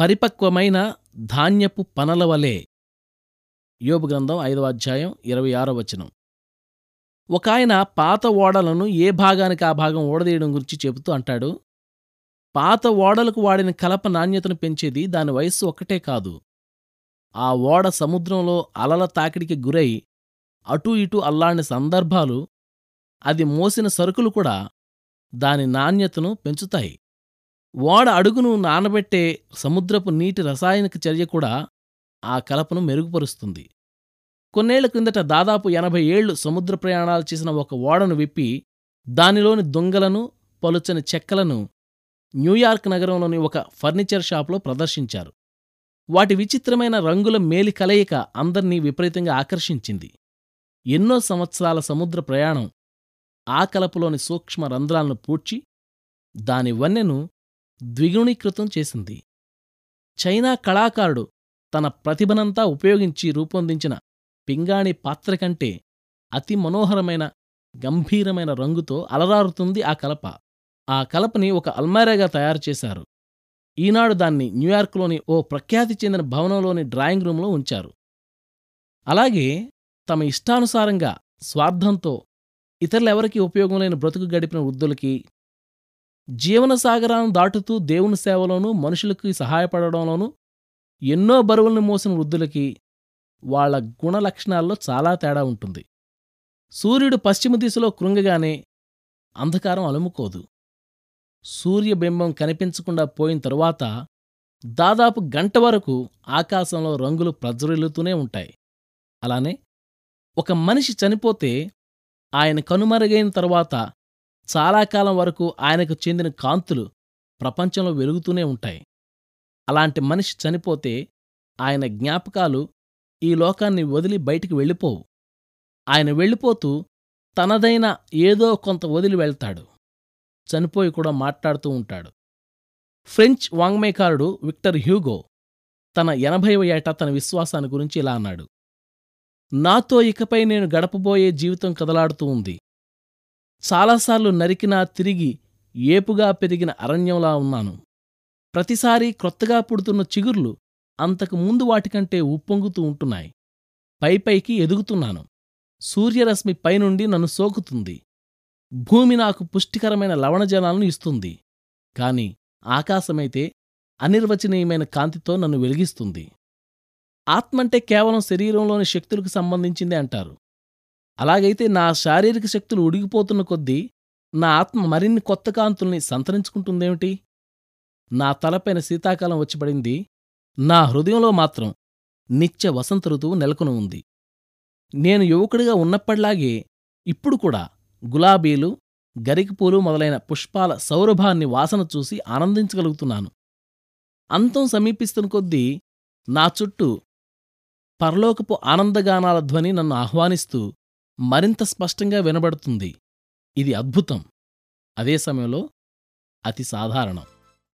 పరిపక్వమైన ధాన్యపు పనల వలె. యోబు గ్రంథం ఐదవ అధ్యాయం ఇరవై ఆరో వచనం. ఒక ఆయన పాత ఓడలను ఏ భాగానికి ఆ భాగం ఓడదీయడం గురించి చెబుతూ అంటాడు పాత ఓడలకు వాడిన కలప నాణ్యతను పెంచేది దాని వయస్సు ఒక్కటే కాదు. ఆ ఓడ సముద్రంలో అలల తాకిడికి గురై అటూ ఇటూ అల్లాడిన సందర్భాలు అది మోసిన సరుకులు కూడా దాని నాణ్యతను పెంచుతాయి. ఓడ అడుగును నానబెట్టే సముద్రపు నీటి రసాయనిక చర్య కూడా ఆ కలపను మెరుగుపరుస్తుంది. కొన్నేళ్ళ క్రిందట దాదాపు ఎనభై ఏళ్ళు సముద్ర ప్రయాణాలు చేసిన ఒక ఓడను విప్పి దానిలోని దొంగలను పలుచని చెక్కలను న్యూయార్క్ నగరంలోని ఒక ఫర్నిచర్ షాపులో ప్రదర్శించారు. వాటి విచిత్రమైన రంగుల మేలి కలయిక అందర్నీ విపరీతంగా ఆకర్షించింది. ఎన్నో సంవత్సరాల సముద్ర ప్రయాణం ఆ కలపలోని సూక్ష్మ రంధ్రాలను పూడ్చి దాని వన్నెను ద్విగుణీకృతం చేసింది. చైనా కళాకారుడు తన ప్రతిభనంతా ఉపయోగించి రూపొందించిన పింగాణి పాత్ర కంటే అతి మనోహరమైన గంభీరమైన రంగుతో అలరారుతుంది ఆ కలప. ఆ కలపని ఒక అల్మారాగా తయారు చేశారు. ఈనాడు దాన్ని న్యూయార్క్లోని ఓ ప్రఖ్యాతి చెందిన భవనంలోని డ్రాయింగ్ రూంలో ఉంచారు. అలాగే తమ ఇష్టానుసారంగా స్వార్థంతో ఇతరులెవరికీ ఉపయోగం లేని బ్రతుకు గడిపిన వృద్ధులకి జీవన సాగరాలను దాటుతూ దేవుని సేవలోనూ మనుషులకి సహాయపడడంలోనూ ఎన్నో బరువులను మోసిన వృద్ధులకి వాళ్ళ గుణలక్షణాల్లో చాలా తేడా ఉంటుంది. సూర్యుడు పశ్చిమ దిశలో కృంగగానే అంధకారం అలుముకోదు. సూర్యబింబం కనిపించకుండా పోయిన తరువాత దాదాపు గంట వరకు ఆకాశంలో రంగులు ప్రజ్వరిల్లుతూనే ఉంటాయి. అలానే ఒక మనిషి చనిపోతే ఆయన కనుమరుగైన తరువాత చాలా కాలం వరకు ఆయనకు చెందిన కాంతులు ప్రపంచంలో వెలుగుతూనే ఉంటాయి. అలాంటి మనిషి చనిపోతే ఆయన జ్ఞాపకాలు ఈ లోకాన్ని వదిలి బయటికి వెళ్ళిపోవు. ఆయన వెళ్ళిపోతూ తనదైన ఏదో కొంత వదిలి వెళ్తాడు. చనిపోయి కూడా మాట్లాడుతూ ఉంటాడు. ఫ్రెంచ్ వాంగ్మయకారుడు విక్టర్ హ్యూగో తన ఎనభైవ ఏట తన విశ్వాసాన్ని గురించి ఇలా అన్నాడు. నాతో ఇకపై నేను గడపబోయే జీవితం కదలాడుతూ ఉంది. చాలాసార్లు నరికినా తిరిగి ఏపుగా పెరిగిన అరణ్యంలా ఉన్నాను. ప్రతిసారీ క్రొత్తగా పుడుతున్న చిగుర్లు అంతకు ముందు వాటికంటే ఉప్పొంగుతూ ఉంటున్నాయి. పైపైకి ఎదుగుతున్నాను. సూర్యరశ్మి పైనుండి నన్ను సోకుతుంది. భూమి నాకు పుష్టికరమైన లవణజలాలను ఇస్తుంది. కాని ఆకాశమైతే అనిర్వచనీయమైన కాంతితో నన్ను వెలిగిస్తుంది. ఆత్మంటే కేవలం శరీరంలోని శక్తులకు సంబంధించిందే అంటారు. అలాగైతే నా శారీరక శక్తులు ఉడిగిపోతున్న కొద్దీ నా ఆత్మ మరిన్ని కొత్త కాంతుల్ని సంతరించుకుంటుందేమిటి? నా తలపైన శీతాకాలం వచ్చిపడింది. నా హృదయంలో మాత్రం నిత్య వసంత ఋతువు నెలకొని ఉంది. నేను యువకుడిగా ఉన్నప్పటిలాగే ఇప్పుడు కూడా గులాబీలు గరికపూలు మొదలైన పుష్పాల సౌరభాన్ని వాసన చూసి ఆనందించగలుగుతున్నాను. అంతం సమీపిస్తున్న కొద్దీ నా చుట్టూ పరలోకపు ఆనందగానాల ధ్వని నన్ను ఆహ్వానిస్తూ మరింత స్పష్టంగా వినబడుతుంది. ఇది అద్భుతం. అదే సమయంలో అతి సాధారణం.